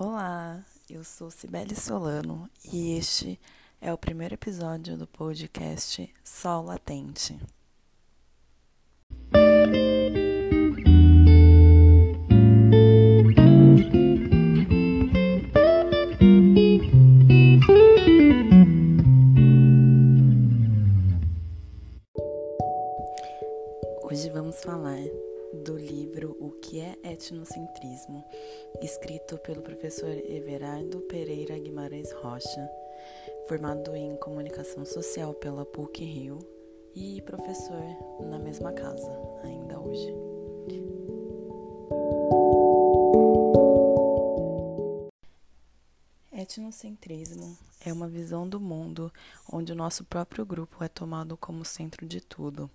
Olá, eu sou Cibele Solano e este é o primeiro episódio do podcast Sol Latente. Escrito pelo professor Everardo Pereira Guimarães Rocha, formado em comunicação social pela PUC Rio e professor na mesma casa, ainda hoje. Etnocentrismo é uma visão do mundo onde o nosso próprio grupo é tomado como centro de tudo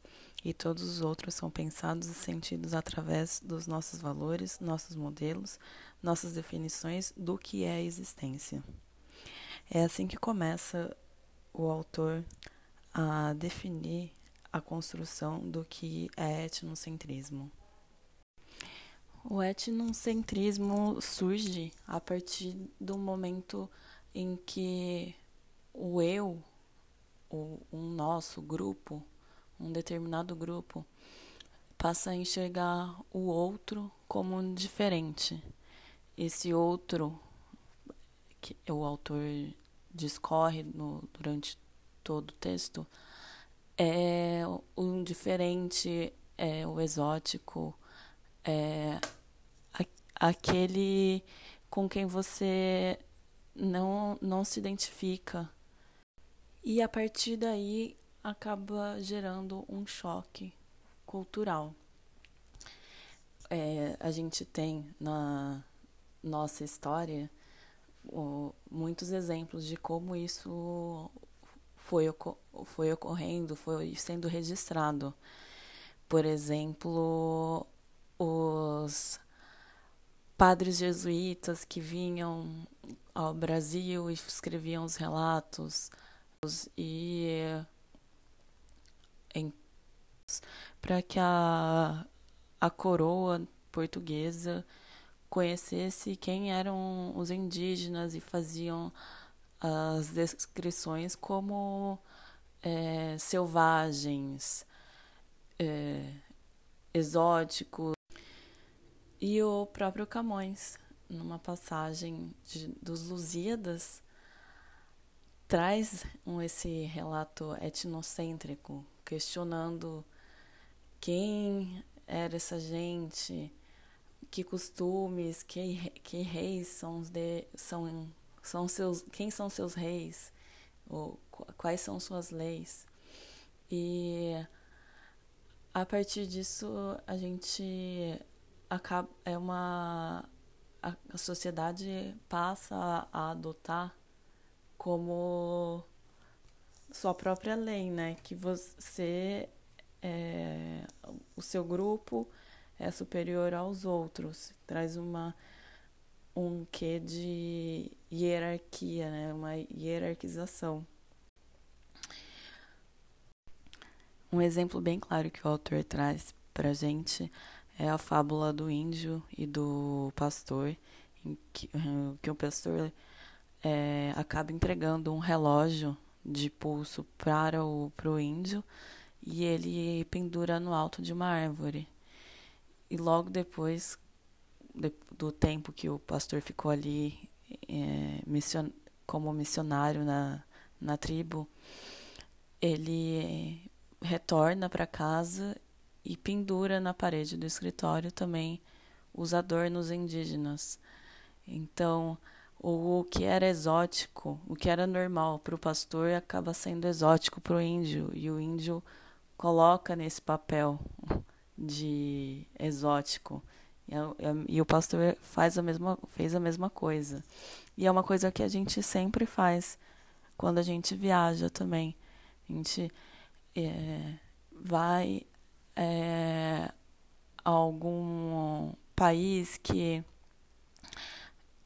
e todos os outros são pensados e sentidos através dos nossos valores, nossos modelos, nossas definições do que é a existência. É assim que começa o autor a definir a construção do que é etnocentrismo. O etnocentrismo surge a partir do momento em que o eu, o um nosso grupo, um determinado grupo passa a enxergar o outro como diferente. Esse outro que o autor discorre no, durante todo o texto é o diferente, é o exótico, é aquele com quem você não, não se identifica. E a partir daí acaba gerando um choque cultural. É, a gente tem na nossa história o, muitos exemplos de como isso foi, foi ocorrendo, foi sendo registrado. Por exemplo, os padres jesuítas que vinham ao Brasil e escreviam os relatos e para que a, a coroa portuguesa conhecesse quem eram os indígenas e faziam as descrições como é, selvagens, é, exóticos. E o próprio Camões, numa passagem de, dos Lusíadas, traz um, esse relato etnocêntrico questionando quem era essa gente, que costumes, que, que reis são, de, são, são seus, quem são seus reis, ou quais são suas leis. E a partir disso a gente é uma a, sociedade passa a, adotar como sua própria lei, né? Que você, é, o seu grupo é superior aos outros, traz uma um quê de hierarquia, né? Uma hierarquização. Um exemplo bem claro que o autor traz para gente é a fábula do índio e do pastor, em que, que o pastor é, acaba entregando um relógio de pulso para o pro índio e ele pendura no alto de uma árvore. E logo depois de, do tempo que o pastor ficou ali é, mission, como missionário na, na tribo, ele retorna para casa e pendura na parede do escritório também os adornos indígenas. Então, o que era exótico, o que era normal para o pastor acaba sendo exótico para o índio e o índio coloca nesse papel de exótico. E, e, o pastor faz a mesma fez a mesma coisa. E é uma coisa que a gente sempre faz quando a gente viaja também. A gente é, vai é, algum país que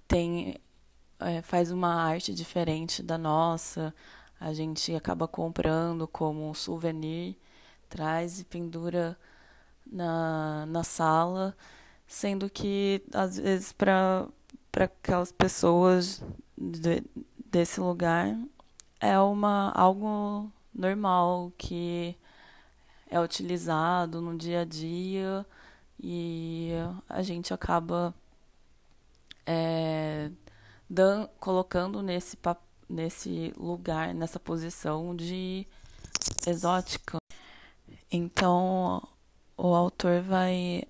tem é, faz uma arte diferente da nossa, a gente acaba comprando como souvenir, traz e pendura na, na sala, sendo que às vezes para para aquelas pessoas de, desse lugar é uma algo normal que é utilizado no dia a dia e a gente acaba é, dan, colocando nesse, nesse lugar, nessa posição de exótica. Então, o autor vai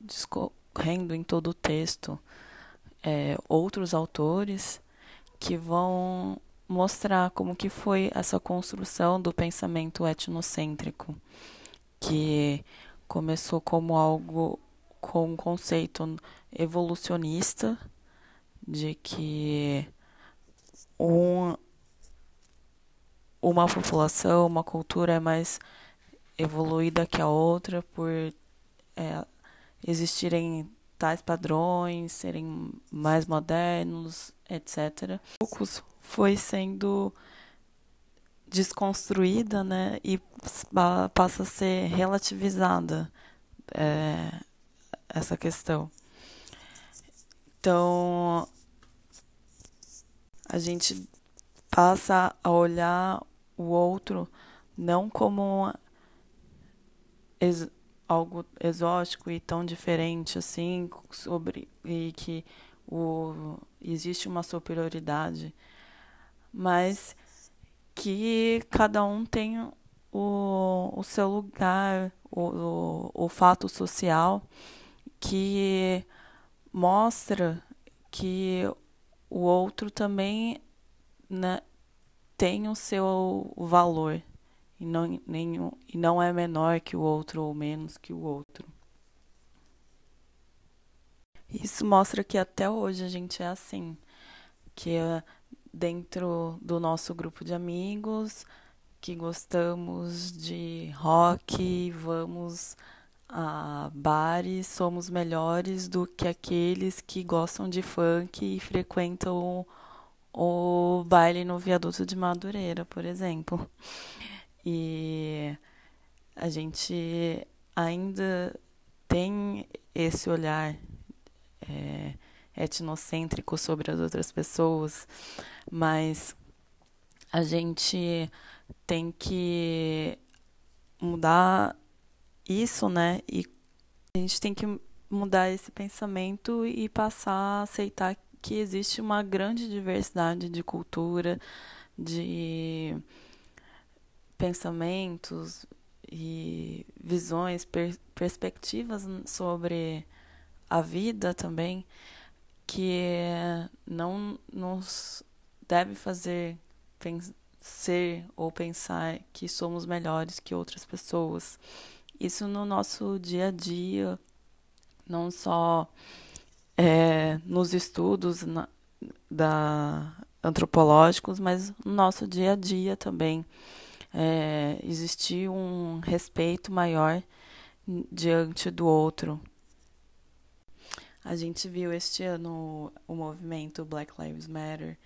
discorrendo em todo o texto é, outros autores que vão mostrar como que foi essa construção do pensamento etnocêntrico, que começou como algo com um conceito evolucionista de que um, uma população, uma cultura é mais evoluída que a outra por é, existirem tais padrões, serem mais modernos, etc. Poucos foi sendo desconstruída, né, e passa a ser relativizada é, essa questão. Então, a gente passa a olhar o outro não como ex algo exótico e tão diferente assim sobre e que o existe uma superioridade, mas que cada um tem o, o seu lugar, o, o, o fato social que mostra que o outro também né, tem o seu valor e não, nenhum, e não é menor que o outro ou menos que o outro. Isso mostra que até hoje a gente é assim, que dentro do nosso grupo de amigos, que gostamos de rock, vamos a bares, somos melhores do que aqueles que gostam de funk e frequentam o, baile no viaduto de Madureira, por exemplo. E a gente ainda tem esse olhar é, etnocêntrico sobre as outras pessoas, mas a gente tem que mudar isso, né? E a gente tem que mudar esse pensamento e passar a aceitar que existe uma grande diversidade de cultura, de pensamentos e visões, per perspectivas sobre a vida também, que não nos deve fazer ser ou pensar que somos melhores que outras pessoas. Isso no nosso dia a dia, não só é, nos estudos na, da antropológicos, mas no nosso dia a dia também é, existir um respeito maior diante do outro. A gente viu este ano o movimento Black Lives Matter,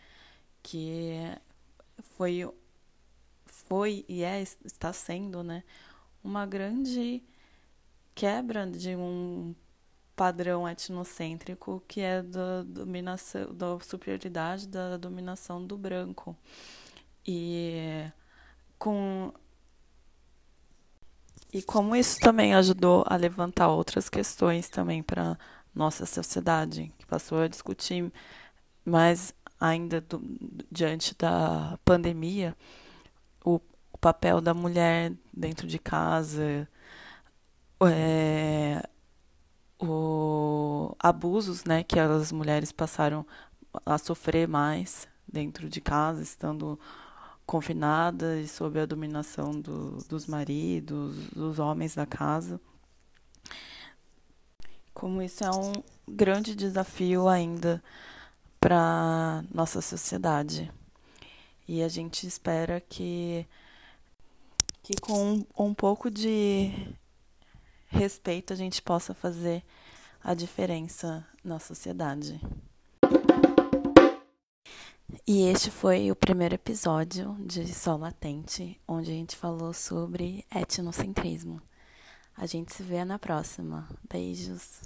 que foi, foi e é, está sendo, né, uma grande quebra de um padrão etnocêntrico que é da dominação, da superioridade da dominação do branco. E com e como isso também ajudou a levantar outras questões também para nossa sociedade, que passou a discutir mais ainda do, diante da pandemia o, o, papel da mulher dentro de casa, é, o abusos, né, que as mulheres passaram a sofrer mais dentro de casa, estando confinada e sob a dominação do, dos maridos, dos homens da casa. Como isso é um grande desafio ainda para nossa sociedade. E a gente espera que, que com um, pouco de respeito a gente possa fazer a diferença na sociedade. E este foi o primeiro episódio de Sol Latente, onde a gente falou sobre etnocentrismo. A gente se vê na próxima. Beijos.